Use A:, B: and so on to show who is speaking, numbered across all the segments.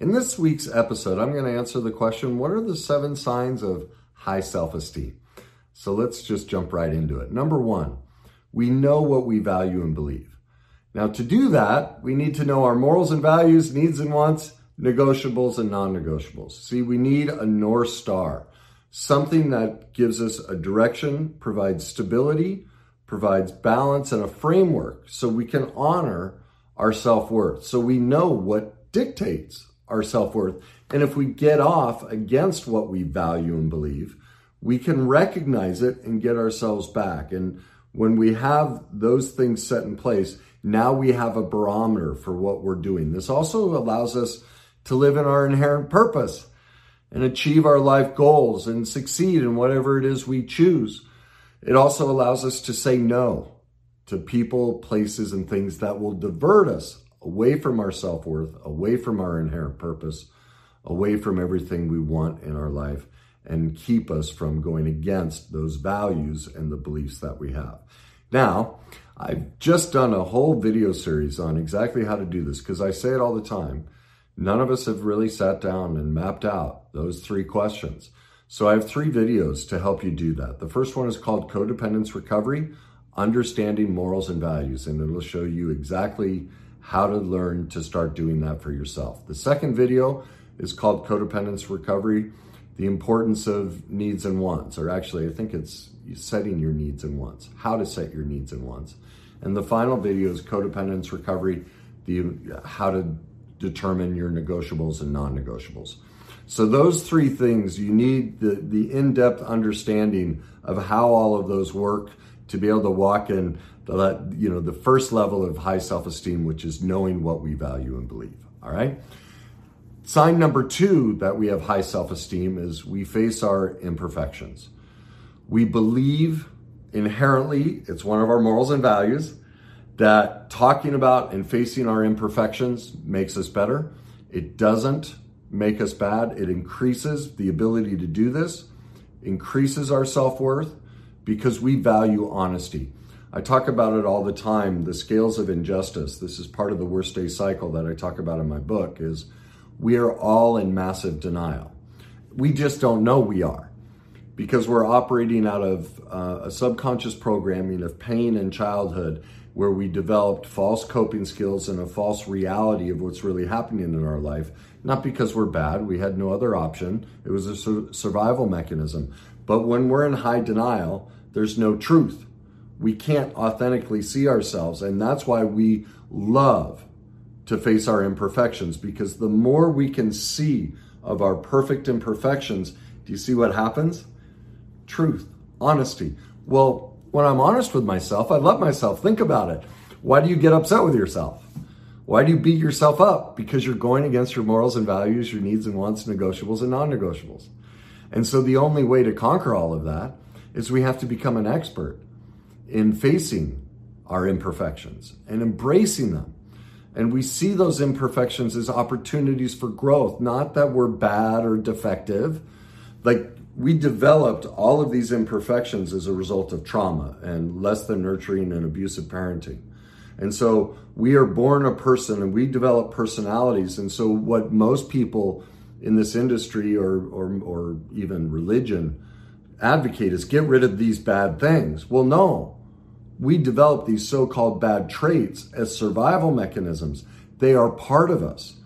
A: In this week's episode, I'm going to answer the question what are the seven signs of high self esteem? So let's just jump right into it. Number one, we know what we value and believe. Now, to do that, we need to know our morals and values, needs and wants, negotiables and non negotiables. See, we need a North Star, something that gives us a direction, provides stability, provides balance, and a framework so we can honor our self worth. So we know what dictates our self worth. And if we get off against what we value and believe, we can recognize it and get ourselves back. And when we have those things set in place, now we have a barometer for what we're doing. This also allows us to live in our inherent purpose and achieve our life goals and succeed in whatever it is we choose. It also allows us to say no to people, places, and things that will divert us away from our self worth, away from our inherent purpose, away from everything we want in our life, and keep us from going against those values and the beliefs that we have. Now, I've just done a whole video series on exactly how to do this because I say it all the time. None of us have really sat down and mapped out those three questions. So I have three videos to help you do that. The first one is called Codependence Recovery Understanding Morals and Values, and it'll show you exactly how to learn to start doing that for yourself. The second video is called Codependence Recovery The Importance of Needs and Wants, or actually, I think it's setting your needs and wants, how to set your needs and wants. And the final video is Codependence Recovery the how to determine your negotiables and non-negotiables. So those three things, you need the, the in-depth understanding of how all of those work to be able to walk in the, uh, you know, the first level of high self-esteem, which is knowing what we value and believe. All right. Sign number two that we have high self-esteem is we face our imperfections. We believe inherently, it's one of our morals and values, that talking about and facing our imperfections makes us better. It doesn't make us bad. It increases the ability to do this, increases our self worth because we value honesty. I talk about it all the time the scales of injustice. This is part of the worst day cycle that I talk about in my book is we are all in massive denial. We just don't know we are because we're operating out of uh, a subconscious programming of pain in childhood where we developed false coping skills and a false reality of what's really happening in our life. Not because we're bad, we had no other option. It was a su- survival mechanism. But when we're in high denial, there's no truth. We can't authentically see ourselves. And that's why we love to face our imperfections because the more we can see of our perfect imperfections, do you see what happens? Truth, honesty. Well, when I'm honest with myself, I love myself. Think about it. Why do you get upset with yourself? Why do you beat yourself up? Because you're going against your morals and values, your needs and wants, negotiables and non negotiables. And so the only way to conquer all of that is we have to become an expert in facing our imperfections and embracing them. And we see those imperfections as opportunities for growth, not that we're bad or defective. Like we developed all of these imperfections as a result of trauma and less than nurturing and abusive parenting. And so we are born a person and we develop personalities. And so what most people in this industry or, or, or even religion advocate is get rid of these bad things. Well, no, we develop these so-called bad traits as survival mechanisms. They are part of us.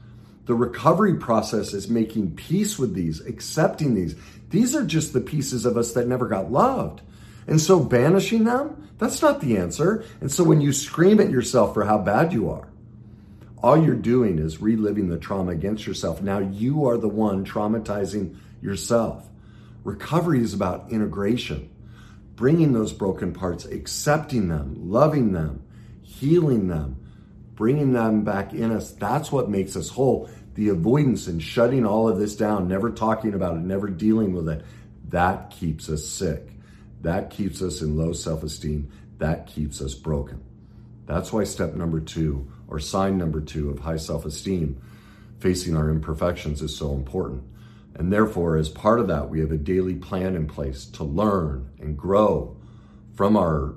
A: The recovery process is making peace with these, accepting these. These are just the pieces of us that never got loved. And so banishing them, that's not the answer. And so when you scream at yourself for how bad you are, all you're doing is reliving the trauma against yourself. Now you are the one traumatizing yourself. Recovery is about integration, bringing those broken parts, accepting them, loving them, healing them, bringing them back in us. That's what makes us whole. the avoidance and shutting all of this down, never talking about it, never dealing with it, that keeps us sick. That keeps us in low self esteem. That keeps us broken. That's why step number two, or sign number two of high self esteem, facing our imperfections, is so important. And therefore, as part of that, we have a daily plan in place to learn and grow from our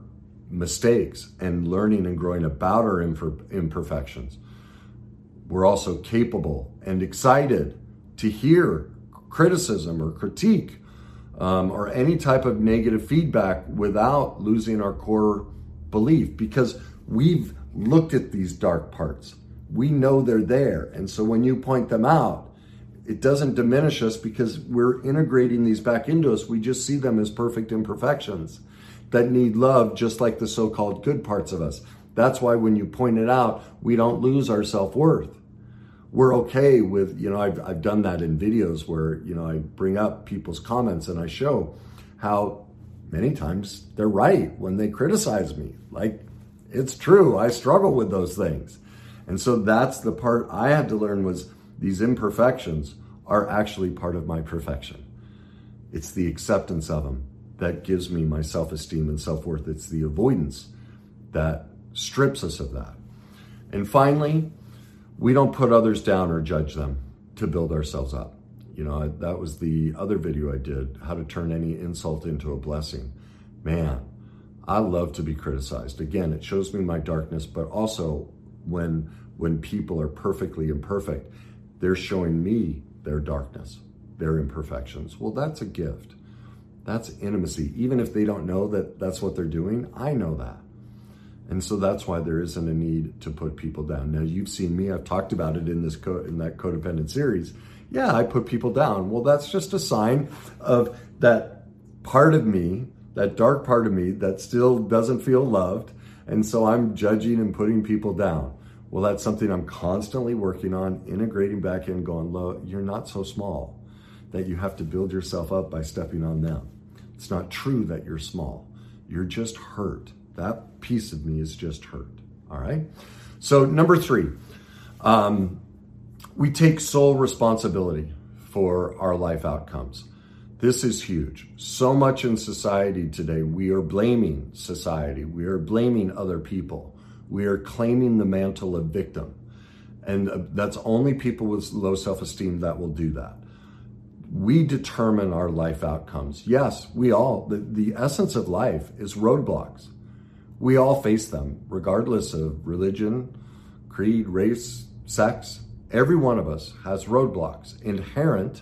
A: mistakes and learning and growing about our imperfections. We're also capable and excited to hear criticism or critique um, or any type of negative feedback without losing our core belief because we've looked at these dark parts. We know they're there. And so when you point them out, it doesn't diminish us because we're integrating these back into us. We just see them as perfect imperfections that need love, just like the so called good parts of us. That's why when you point it out, we don't lose our self worth. We're okay with, you know, I've, I've done that in videos where, you know, I bring up people's comments and I show how many times they're right when they criticize me. Like, it's true. I struggle with those things. And so that's the part I had to learn was these imperfections are actually part of my perfection. It's the acceptance of them that gives me my self esteem and self worth. It's the avoidance that strips us of that. And finally, we don't put others down or judge them to build ourselves up. You know, that was the other video I did how to turn any insult into a blessing. Man, I love to be criticized. Again, it shows me my darkness, but also when when people are perfectly imperfect, they're showing me their darkness, their imperfections. Well, that's a gift. That's intimacy. Even if they don't know that that's what they're doing, I know that. And so that's why there isn't a need to put people down. Now you've seen me, I've talked about it in this co- in that codependent series. Yeah, I put people down. Well, that's just a sign of that part of me, that dark part of me that still doesn't feel loved. And so I'm judging and putting people down. Well, that's something I'm constantly working on, integrating back in, going, low, you're not so small that you have to build yourself up by stepping on them. It's not true that you're small. You're just hurt. That piece of me is just hurt. All right. So, number three, um, we take sole responsibility for our life outcomes. This is huge. So much in society today, we are blaming society, we are blaming other people, we are claiming the mantle of victim. And uh, that's only people with low self esteem that will do that we determine our life outcomes. Yes, we all, the, the essence of life is roadblocks. We all face them, regardless of religion, creed, race, sex. Every one of us has roadblocks inherent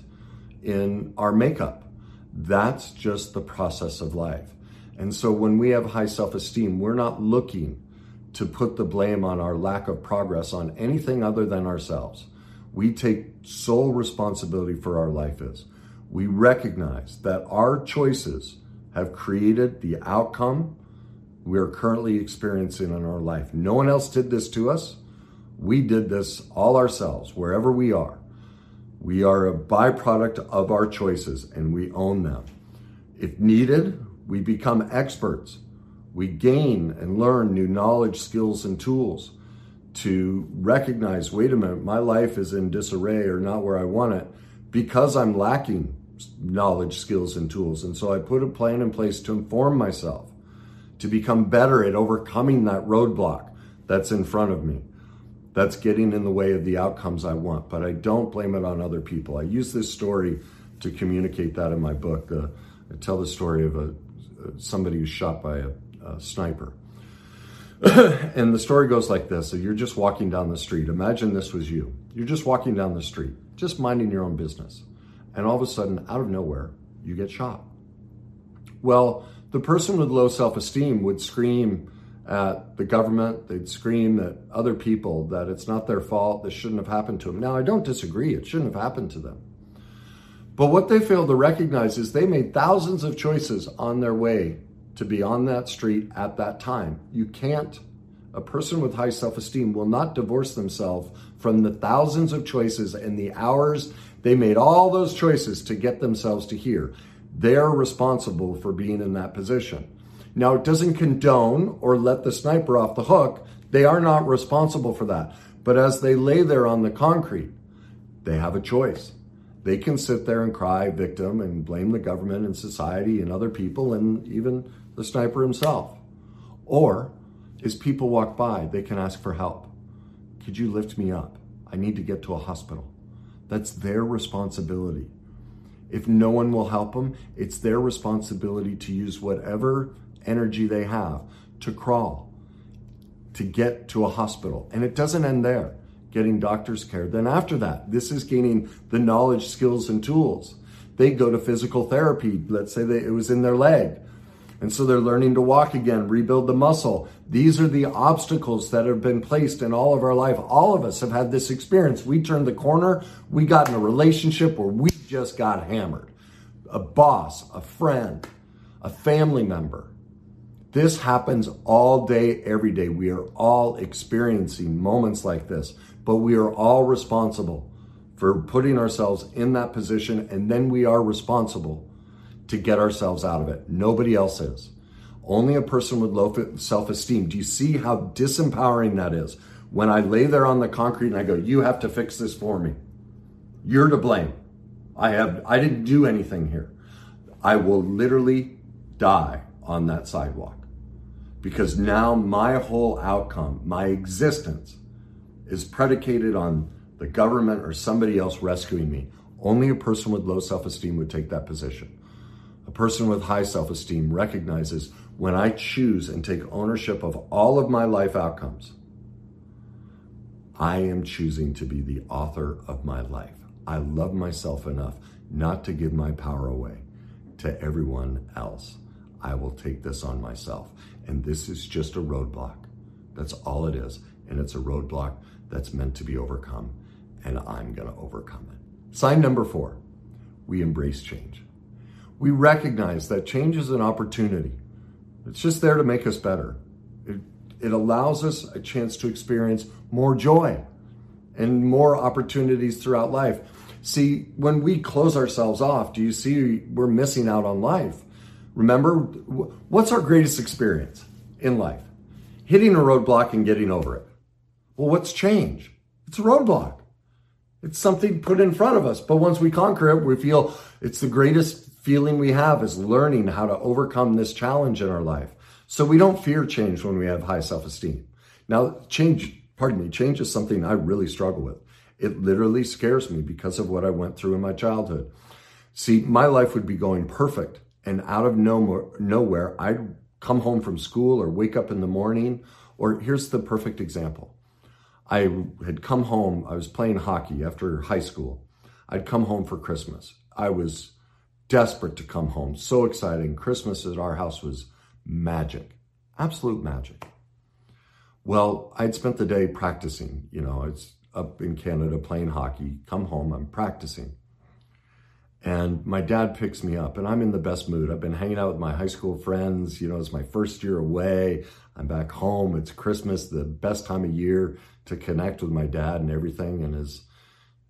A: in our makeup. That's just the process of life. And so when we have high self esteem, we're not looking to put the blame on our lack of progress on anything other than ourselves we take sole responsibility for our life is. We recognize that our choices have created the outcome we are currently experiencing in our life. No one else did this to us. We did this all ourselves, wherever we are. We are a byproduct of our choices and we own them. If needed, we become experts. We gain and learn new knowledge, skills, and tools to recognize wait a minute, my life is in disarray or not where I want it because I'm lacking knowledge, skills, and tools. And so I put a plan in place to inform myself, to become better at overcoming that roadblock that's in front of me, that's getting in the way of the outcomes I want. But I don't blame it on other people. I use this story to communicate that in my book. Uh, I tell the story of a somebody who's shot by a, a sniper and the story goes like this. So you're just walking down the street. Imagine this was you. You're just walking down the street, just minding your own business. And all of a sudden, out of nowhere, you get shot. Well, the person with low self esteem would scream at the government, they'd scream at other people that it's not their fault, this shouldn't have happened to them. Now, I don't disagree, it shouldn't have happened to them. But what they fail to recognize is they made thousands of choices on their way to be on that street at that time. You can't, a person with high self esteem will not divorce themselves from the thousands of choices and the hours they made all those choices to get themselves to here. They're responsible for being in that position. Now, it doesn't condone or let the sniper off the hook. They are not responsible for that. But as they lay there on the concrete, They have a choice. They can sit there and cry victim and blame the government and society and other people and even the sniper himself. Or as people walk by, they can ask for help. Could you lift me up? I need to get to a hospital. That's their responsibility. If no one will help them, it's their responsibility to use whatever energy they have to crawl, to get to a hospital. And it doesn't end there, getting doctor's care. Then after that, this is gaining the knowledge, skills, and tools. They go to physical therapy. Let's say that it was in their leg. And so they're learning to walk again, rebuild the muscle. These are the obstacles that have been placed in all of our life. All of us have had this experience. We turned the corner, we got in a relationship where we just got hammered. A boss, a friend, a family member. This happens all day, every day. We are all experiencing moments like this, but we are all responsible for putting ourselves in that position, and then we are responsible to get ourselves out of it. Nobody else is. Only a person with low self esteem. Do you see how disempowering that is? When I lay there on the concrete and I go, You have to fix this for me. You're to blame. I have I didn't do anything here. I will literally die on that sidewalk. Because now my whole outcome, my existence is predicated on the government or somebody else rescuing me. Only a person with low self-esteem would take that position. A person with high self-esteem recognizes when I choose and take ownership of all of my life outcomes, I am choosing to be the author of my life. I love myself enough not to give my power away to everyone else. I will take this on myself. And this is just a roadblock. That's all it is. And it's a roadblock that's meant to be overcome. And I'm going to overcome it. Sign number four we embrace change. We recognize that change is an opportunity, it's just there to make us better. It, it allows us a chance to experience more joy and more opportunities throughout life. See, when we close ourselves off, do you see we're missing out on life? Remember, what's our greatest experience in life? Hitting a roadblock and getting over it. Well, what's change? It's a roadblock. It's something put in front of us. But once we conquer it, we feel it's the greatest feeling we have is learning how to overcome this challenge in our life. So we don't fear change when we have high self esteem. Now, change, pardon me, change is something I really struggle with. It literally scares me because of what I went through in my childhood. See, my life would be going perfect, and out of no nowhere, I'd come home from school or wake up in the morning. Or here's the perfect example I had come home, I was playing hockey after high school. I'd come home for Christmas. I was desperate to come home, so exciting. Christmas at our house was magic, absolute magic. Well, I'd spent the day practicing, you know, it's up in Canada playing hockey, come home, I'm practicing. And my dad picks me up, and I'm in the best mood. I've been hanging out with my high school friends. You know, it's my first year away. I'm back home. It's Christmas, the best time of year to connect with my dad and everything. And as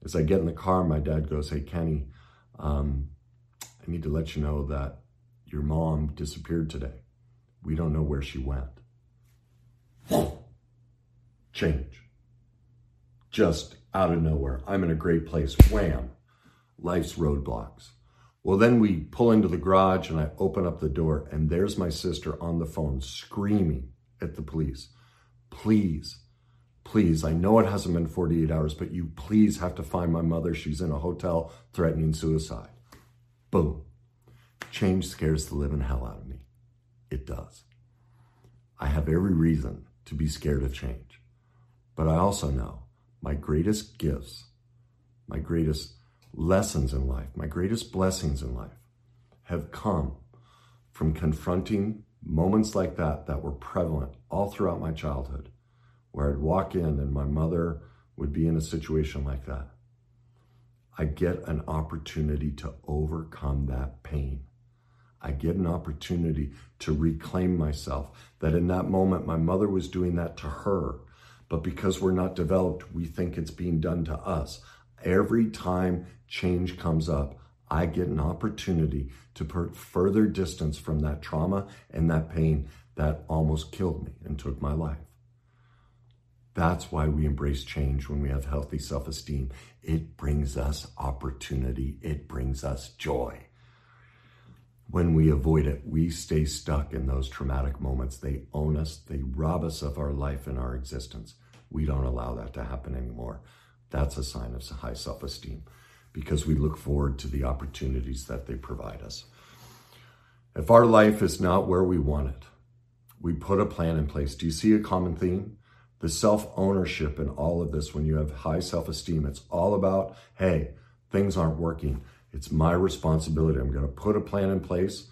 A: as I get in the car, my dad goes, "Hey, Kenny, um, Need to let you know that your mom disappeared today. We don't know where she went." Change just out of nowhere. I'm in a great place. Wham! Life's roadblocks. Well, then we pull into the garage and I open up the door, and there's my sister on the phone screaming at the police. Please, please, I know it hasn't been 48 hours, but you please have to find my mother. She's in a hotel threatening suicide. Boom. Change scares the living hell out of me. It does. I have every reason to be scared of change. But I also know my greatest gifts, my greatest lessons in life, my greatest blessings in life have come from confronting moments like that that were prevalent all throughout my childhood, where I'd walk in and my mother would be in a situation like that. I get an opportunity to overcome that pain. I get an opportunity to reclaim myself. That in that moment, my mother was doing that to her but because we're not developed, we think it's being done to us. Every time change comes up, I get an opportunity to put further distance from that trauma and that pain that almost killed me and took my life. That's why we embrace change when we have healthy self esteem. It brings us opportunity, it brings us joy. When we avoid it, we stay stuck in those traumatic moments. They own us, they rob us of our life and our existence. We don't allow that to happen anymore. That's a sign of high self esteem because we look forward to the opportunities that they provide us. If our life is not where we want it, we put a plan in place. Do you see a common theme? The self ownership in all of this, when you have high self esteem, it's all about, hey, things aren't working. It's my responsibility. I'm going to put a plan in place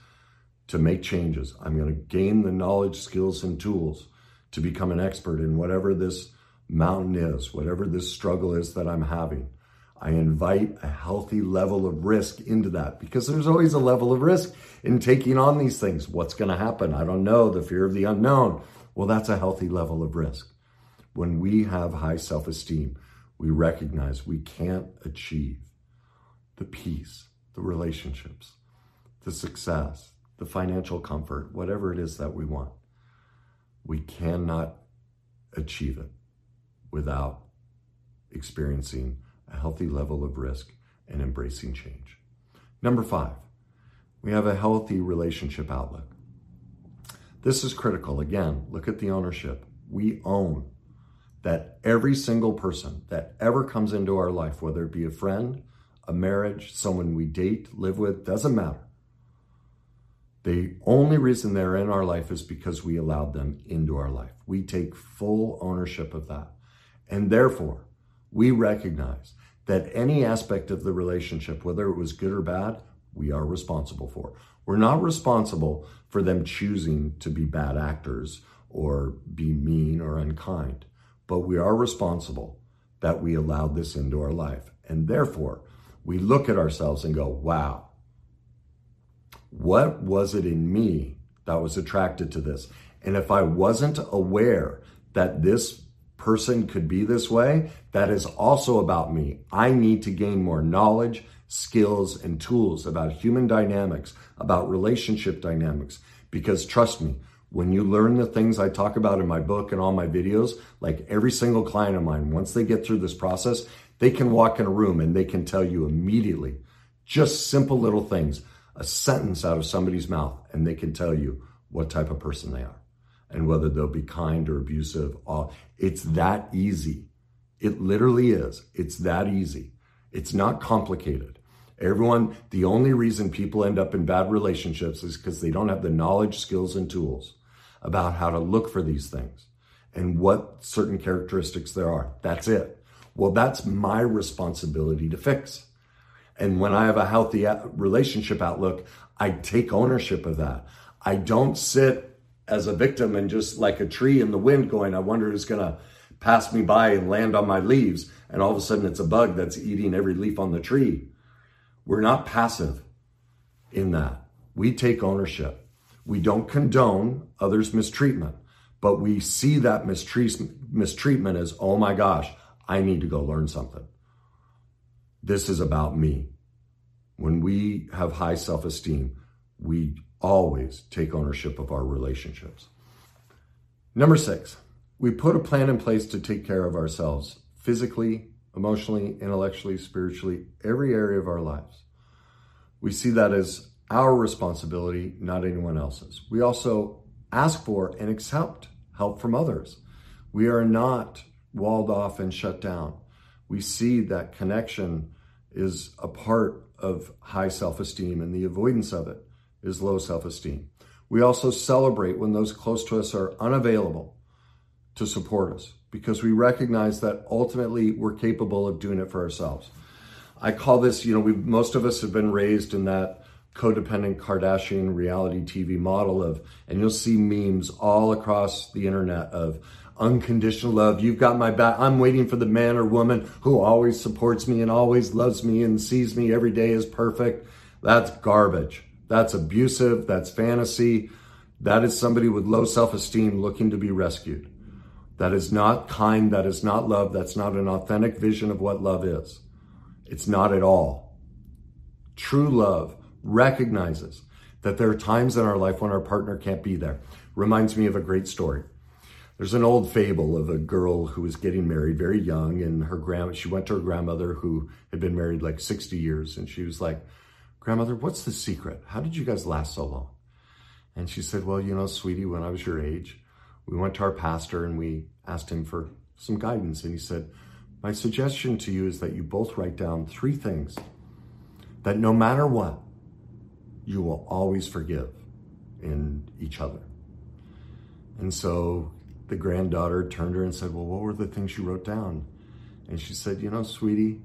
A: to make changes. I'm going to gain the knowledge, skills, and tools to become an expert in whatever this mountain is, whatever this struggle is that I'm having. I invite a healthy level of risk into that because there's always a level of risk in taking on these things. What's going to happen? I don't know. The fear of the unknown. Well, that's a healthy level of risk. When we have high self esteem, we recognize we can't achieve the peace, the relationships, the success, the financial comfort, whatever it is that we want. We cannot achieve it without experiencing a healthy level of risk and embracing change. Number five, we have a healthy relationship outlook. This is critical. Again, look at the ownership. We own that every single person that ever comes into our life, whether it be a friend, a marriage, someone we date, live with, doesn't matter. The only reason they're in our life is because we allowed them into our life. We take full ownership of that. And therefore, we recognize that any aspect of the relationship, whether it was good or bad, we are responsible for. We're not responsible for them choosing to be bad actors or be mean or unkind, but we are responsible that we allowed this into our life. And therefore, we look at ourselves and go, wow, what was it in me that was attracted to this? And if I wasn't aware that this person could be this way, that is also about me. I need to gain more knowledge, skills, and tools about human dynamics, about relationship dynamics. Because trust me, when you learn the things I talk about in my book and all my videos, like every single client of mine, once they get through this process, they can walk in a room and they can tell you immediately just simple little things, a sentence out of somebody's mouth, and they can tell you what type of person they are and whether they'll be kind or abusive. It's that easy. It literally is. It's that easy. It's not complicated. Everyone, the only reason people end up in bad relationships is because they don't have the knowledge, skills, and tools about how to look for these things and what certain characteristics there are. That's it. Well, that's my responsibility to fix. And when I have a healthy relationship outlook, I take ownership of that. I don't sit as a victim and just like a tree in the wind going, I wonder who's going to pass me by and land on my leaves. And all of a sudden it's a bug that's eating every leaf on the tree. We're not passive in that. We take ownership. We don't condone others' mistreatment, but we see that mistreatment as, oh my gosh, I need to go learn something. This is about me. When we have high self esteem, we always take ownership of our relationships. Number six, we put a plan in place to take care of ourselves physically, emotionally, intellectually, spiritually, every area of our lives. We see that as our responsibility, not anyone else's. We also ask for and accept help from others. We are not walled off and shut down. We see that connection is a part of high self esteem, and the avoidance of it is low self esteem. We also celebrate when those close to us are unavailable to support us because we recognize that ultimately we're capable of doing it for ourselves. I call this, you know, we most of us have been raised in that codependent Kardashian reality TV model of, and you'll see memes all across the internet of unconditional love. You've got my back. I'm waiting for the man or woman who always supports me and always loves me and sees me every day as perfect. That's garbage. That's abusive. That's fantasy. That is somebody with low self esteem looking to be rescued. That is not kind. That is not love. That's not an authentic vision of what love is. It's not at all. True love recognizes that there are times in our life when our partner can't be there. Reminds me of a great story. There's an old fable of a girl who was getting married very young, and her grand she went to her grandmother who had been married like 60 years, and she was like, Grandmother, what's the secret? How did you guys last so long? And she said, Well, you know, sweetie, when I was your age, we went to our pastor and we asked him for some guidance. And he said, My suggestion to you is that you both write down three things that no matter what, you will always forgive in each other. And so the granddaughter turned her and said, Well, what were the things you wrote down? And she said, You know, sweetie,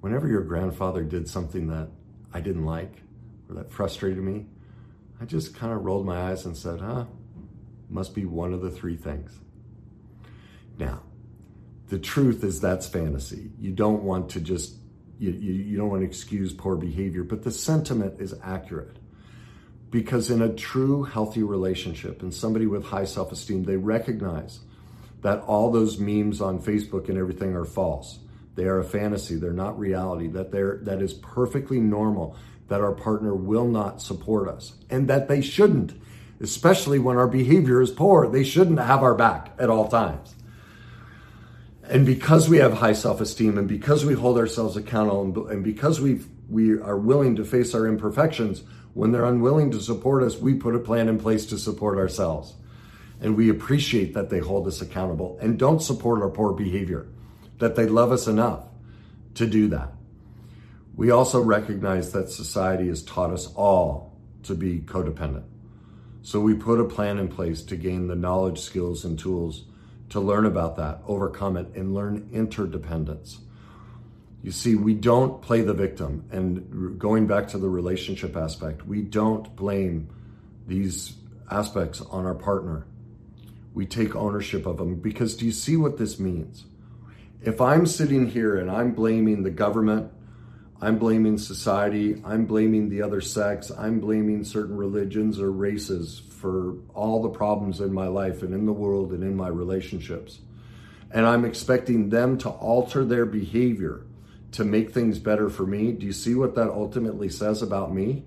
A: whenever your grandfather did something that I didn't like or that frustrated me, I just kind of rolled my eyes and said, Huh, must be one of the three things. Now, the truth is that's fantasy. You don't want to just, you, you, you don't want to excuse poor behavior, but the sentiment is accurate. Because in a true healthy relationship and somebody with high self esteem, they recognize that all those memes on Facebook and everything are false. They are a fantasy, they're not reality, that they're that is perfectly normal, that our partner will not support us, and that they shouldn't, especially when our behavior is poor. They shouldn't have our back at all times. And because we have high self-esteem and because we hold ourselves accountable and because we we are willing to face our imperfections, when they're unwilling to support us, we put a plan in place to support ourselves. And we appreciate that they hold us accountable and don't support our poor behavior, that they love us enough to do that. We also recognize that society has taught us all to be codependent. So we put a plan in place to gain the knowledge, skills, and tools to learn about that, overcome it, and learn interdependence. You see, we don't play the victim. And going back to the relationship aspect, we don't blame these aspects on our partner. We take ownership of them because do you see what this means? If I'm sitting here and I'm blaming the government, I'm blaming society, I'm blaming the other sex, I'm blaming certain religions or races for all the problems in my life and in the world and in my relationships. And I'm expecting them to alter their behavior to make things better for me, do you see what that ultimately says about me?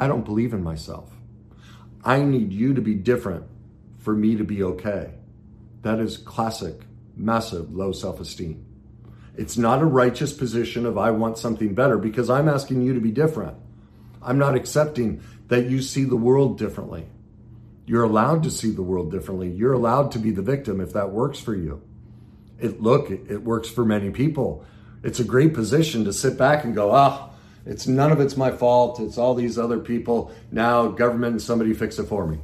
A: I don't believe in myself. I need you to be different for me to be okay. That is classic, massive low self esteem. It's not a righteous position of I want something better because I'm asking you to be different. I'm not accepting that you see the world differently. You're allowed to see the world differently. You're allowed to be the victim if that works for you. It look, it, works for many people it's a great position to sit back and go, ah, oh, it's none of it's my fault. It's all these other people. Now, government and somebody fix it for me.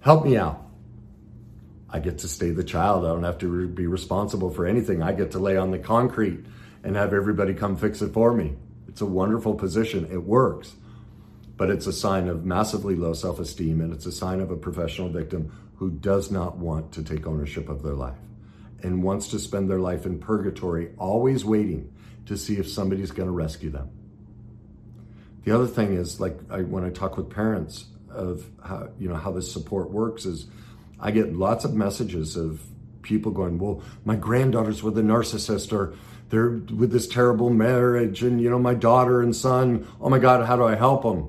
A: Help me out. I get to stay the child. I don't have to be responsible for anything. I get to lay on the concrete and have everybody come fix it for me. It's a wonderful position. It works. But it's a sign of massively low self esteem and it's a sign of a professional victim who does not want to take ownership of their life and wants to spend their life in purgatory, always waiting to see if somebody's going to rescue them. The other thing is, like I, when I talk with parents of how you know how this support works, is I get lots of messages of people going, "Well, my granddaughter's with a narcissist, or they're with this terrible marriage, and you know my daughter and son. Oh my God, how do I help them?"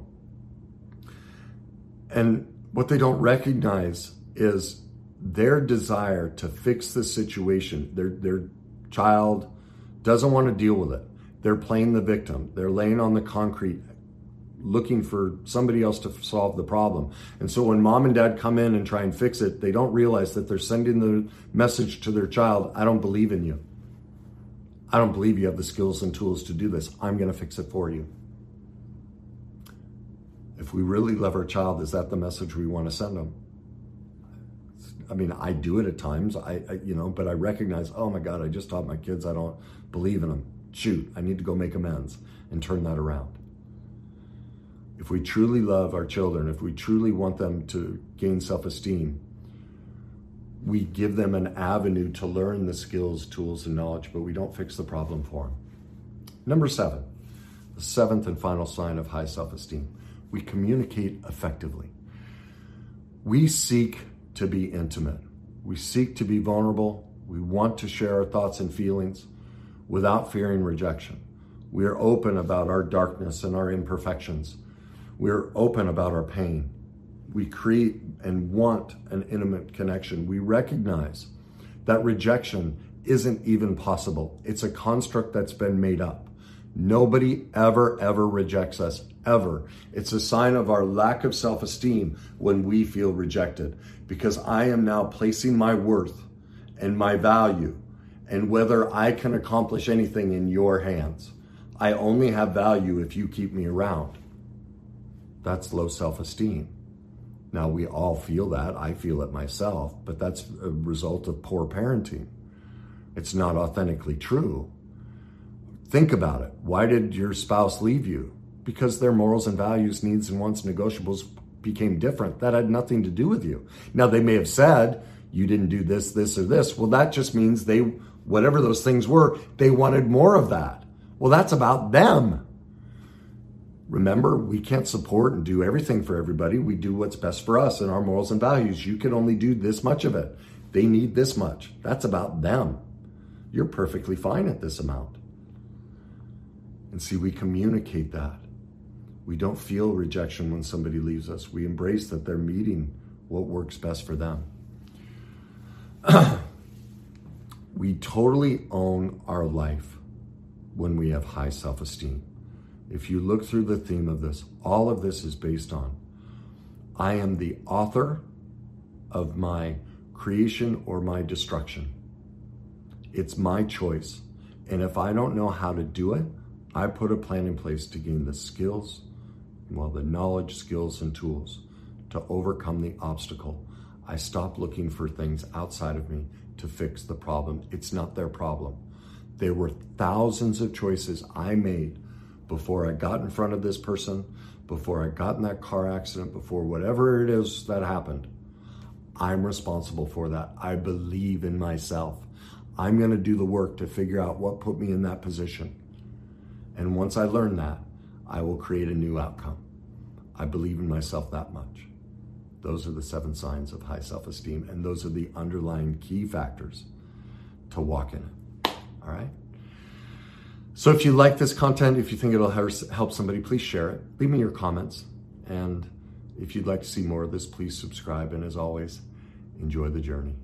A: And what they don't recognize is their desire to fix the situation, their, their child doesn't want to deal with it. They're playing the victim. They're laying on the concrete looking for somebody else to solve the problem. And so when mom and dad come in and try and fix it, they don't realize that they're sending the message to their child I don't believe in you. I don't believe you have the skills and tools to do this. I'm going to fix it for you. If we really love our child, is that the message we want to send them? I mean, I do it at times. I, I, you know, but I recognize, oh my God, I just taught my kids I don't believe in them. Shoot, I need to go make amends and turn that around. If we truly love our children, if we truly want them to gain self-esteem, we give them an avenue to learn the skills, tools, and knowledge, but we don't fix the problem for them. Number seven, the seventh and final sign of high self-esteem, we communicate effectively. We seek to be intimate. We seek to be vulnerable. We want to share our thoughts and feelings without fearing rejection. We are open about our darkness and our imperfections. We are open about our pain. We create and want an intimate connection. We recognize that rejection isn't even possible. It's a construct that's been made up. Nobody ever, ever rejects us, ever. It's a sign of our lack of self esteem when we feel rejected because I am now placing my worth and my value and whether I can accomplish anything in your hands. I only have value if you keep me around. That's low self esteem. Now, we all feel that. I feel it myself, but that's a result of poor parenting. It's not authentically true. Think about it. Why did your spouse leave you? Because their morals and values, needs and wants, and negotiables became different. That had nothing to do with you. Now, they may have said, you didn't do this, this, or this. Well, that just means they, whatever those things were, they wanted more of that. Well, that's about them. Remember, we can't support and do everything for everybody. We do what's best for us and our morals and values. You can only do this much of it. They need this much. That's about them. You're perfectly fine at this amount. And see, we communicate that. We don't feel rejection when somebody leaves us. We embrace that they're meeting what works best for them. we totally own our life when we have high self esteem if you look through the theme of this, all of this is based on I am the author of my creation or my destruction. It's my choice. And if I don't know how to do it, I put a plan in place to gain the skills, well, the knowledge, skills, and tools to overcome the obstacle. I stop looking for things outside of me to fix the problem. It's not their problem. There were thousands of choices I made before I got in front of this person, before I got in that car accident, before whatever it is that happened. I'm responsible for that. I believe in myself. I'm going to do the work to figure out what put me in that position. And once I learn that, I will create a new outcome. I believe in myself that much. Those are the seven signs of high self esteem, and those are the underlying key factors to walk in it. All right? So if you like this content, if you think it'll help somebody, please share it. Leave me your comments. And if you'd like to see more of this, please subscribe. And as always, enjoy the journey.